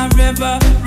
my river.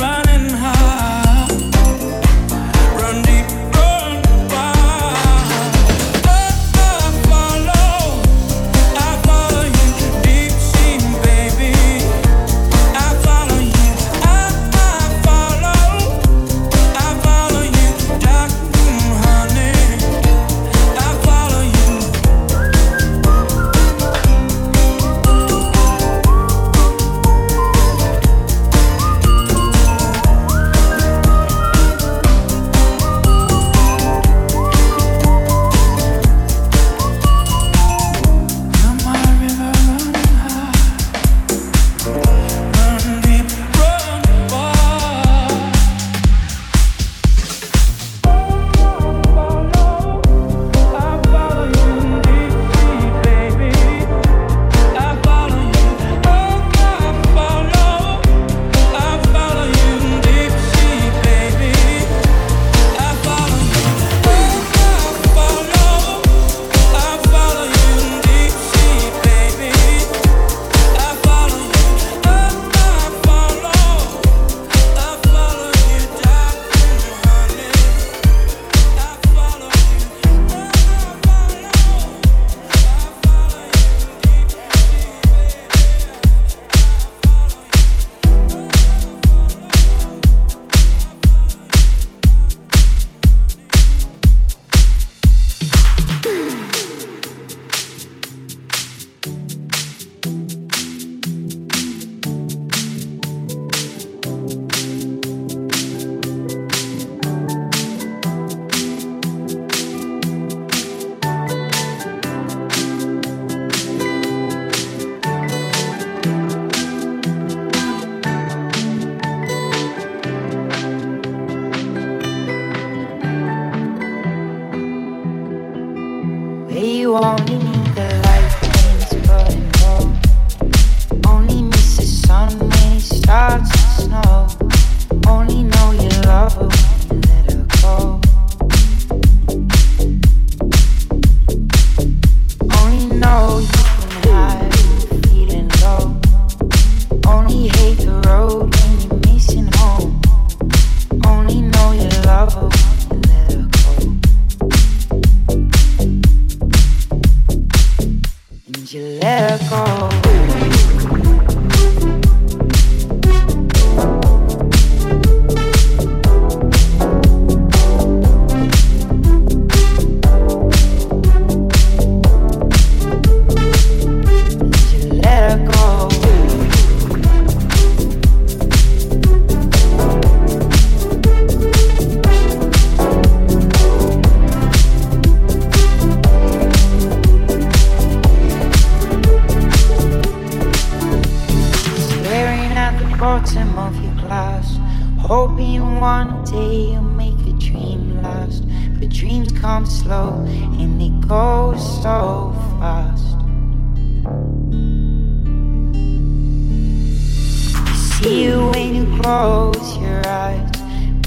close your eyes.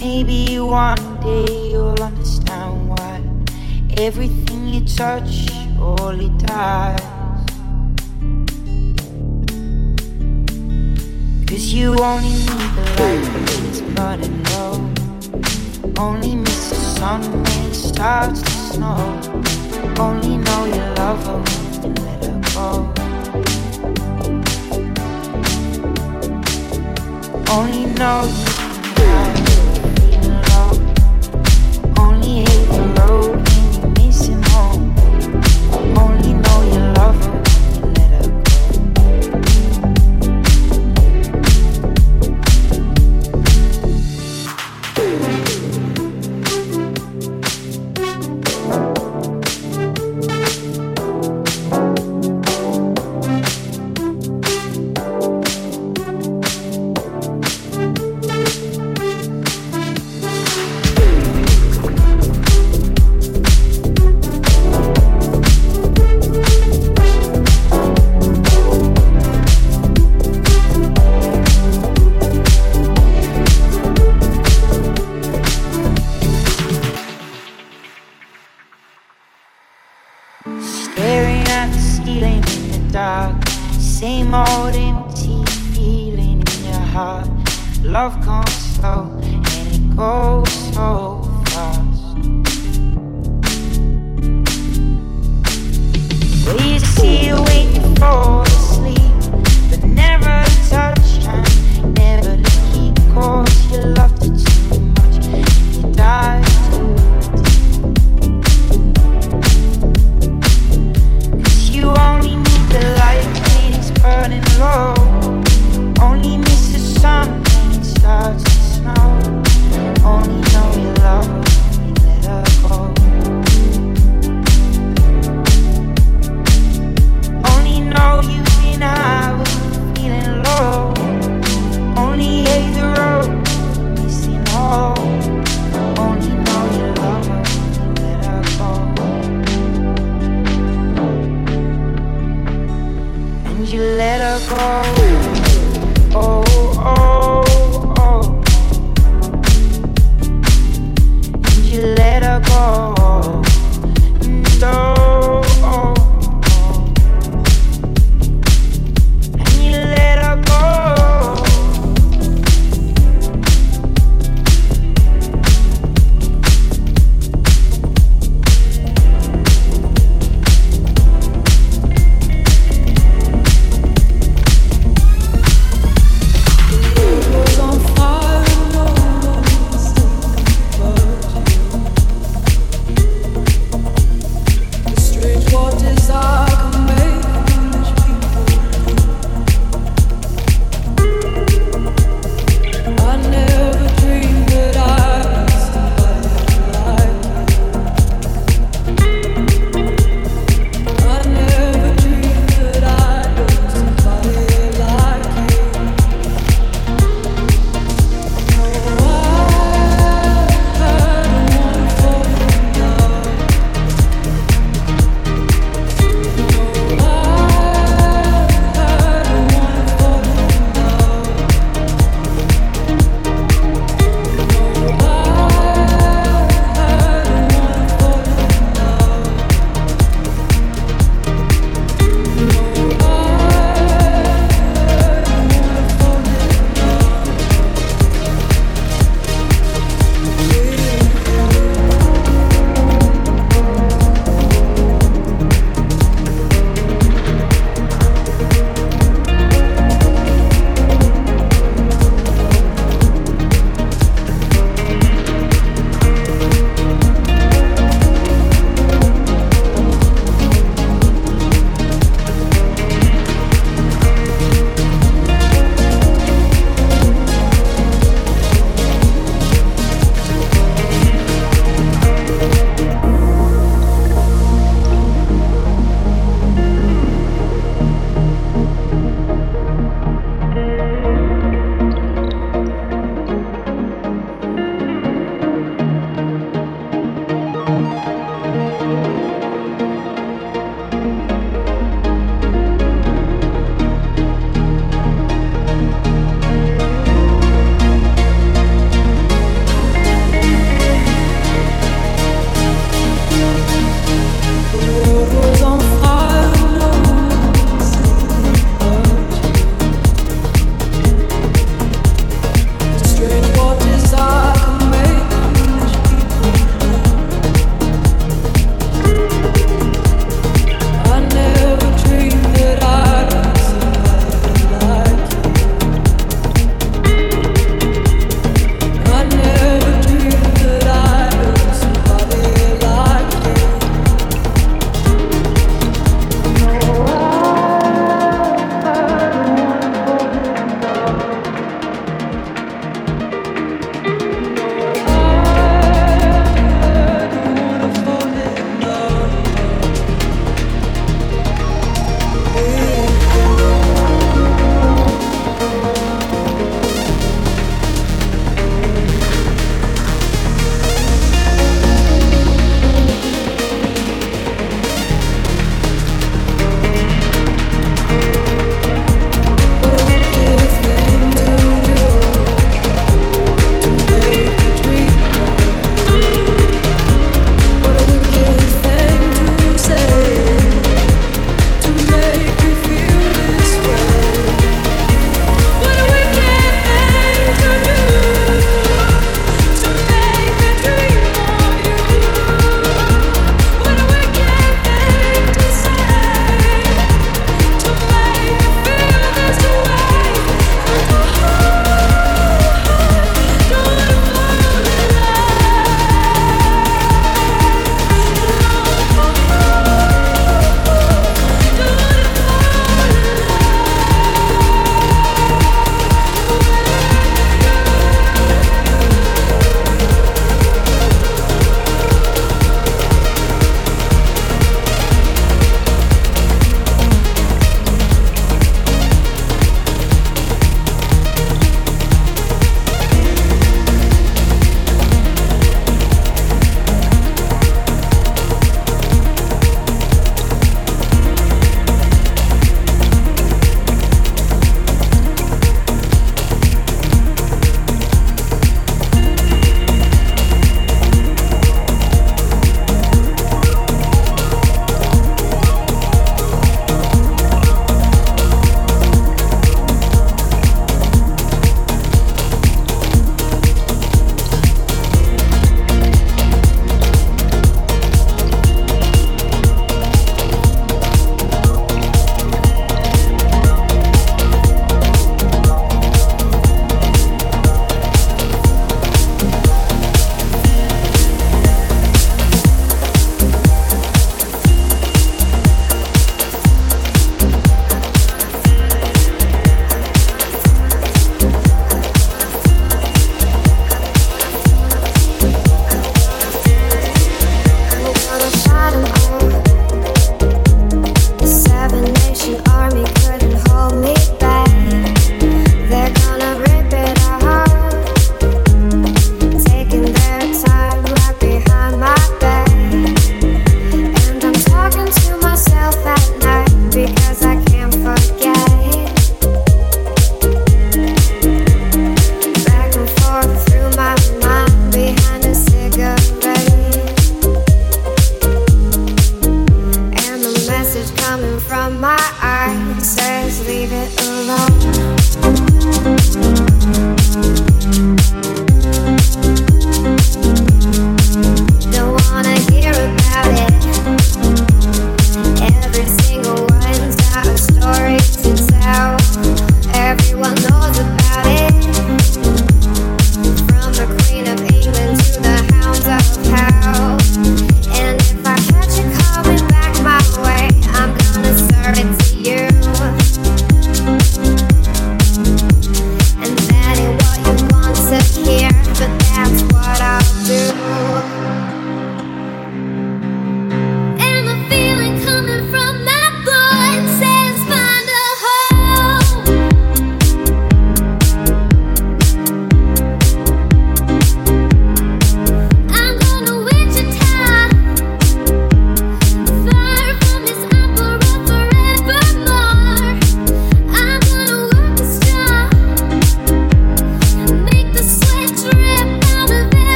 Maybe one day you'll understand why everything you touch, only it dies. Cause you only need the light when it's burning low. Only miss the sun when it starts to snow. Only know you love her when you let her go. only know you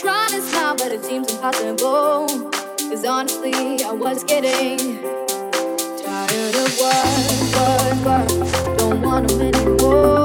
trying to smile, but it seems impossible. Cause honestly, I was getting tired of what, what, what. Don't want them anymore.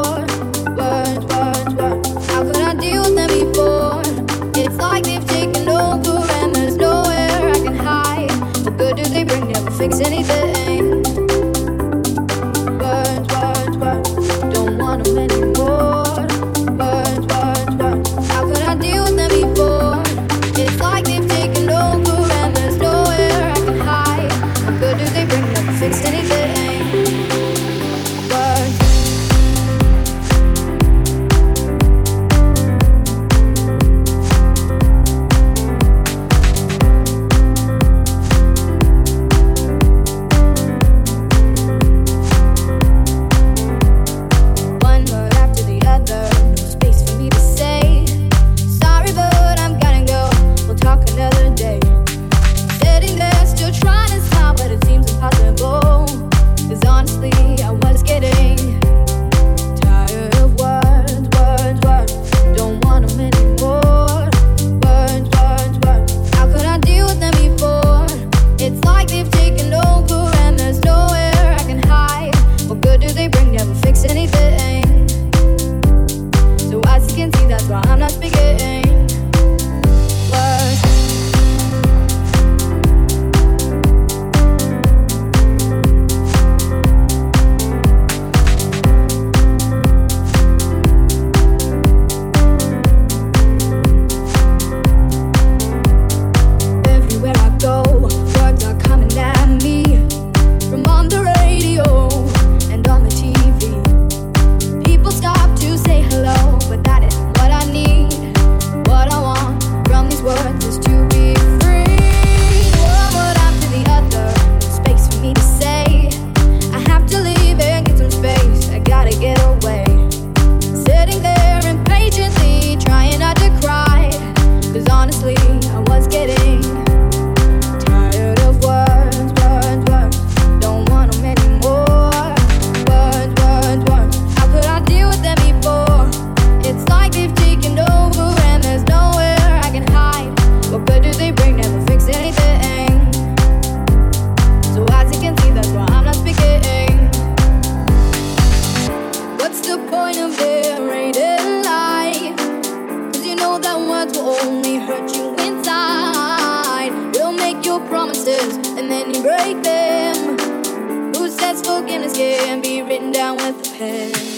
then you break them. Who says forgiveness is can be written down with a pen?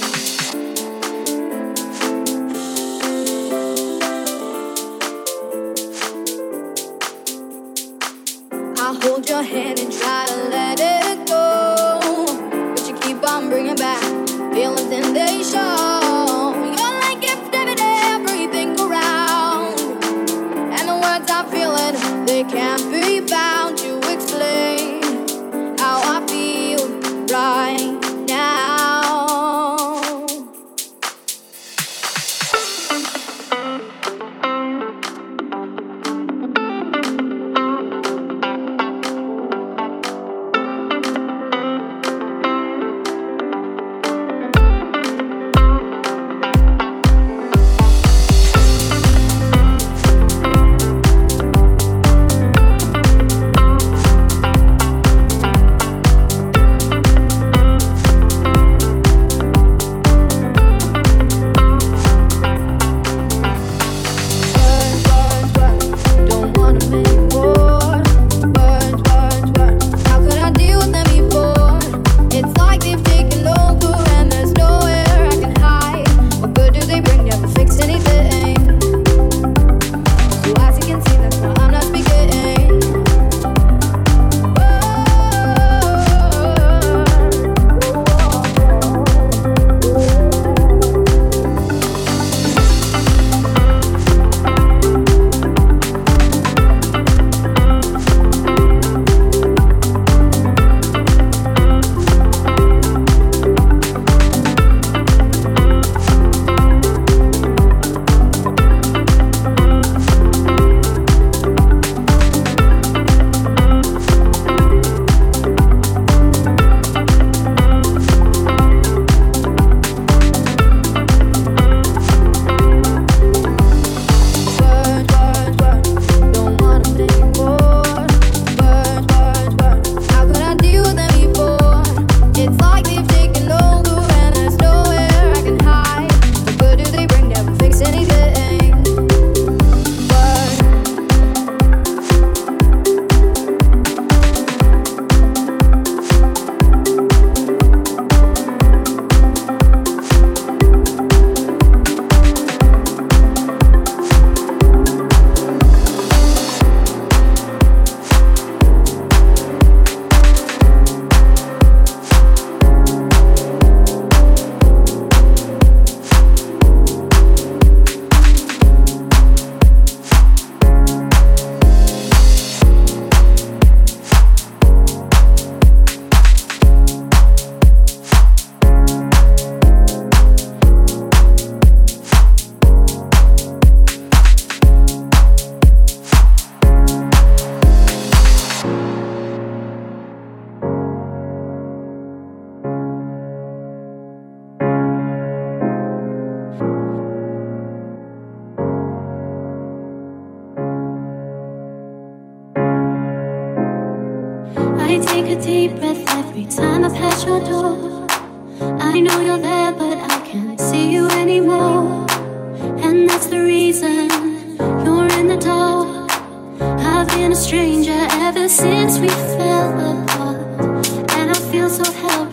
I take a deep breath every time I pass your door. I know you're there, but I can't see you anymore. And that's the reason you're in the dark. I've been a stranger ever since we fell apart. And I feel so helpless.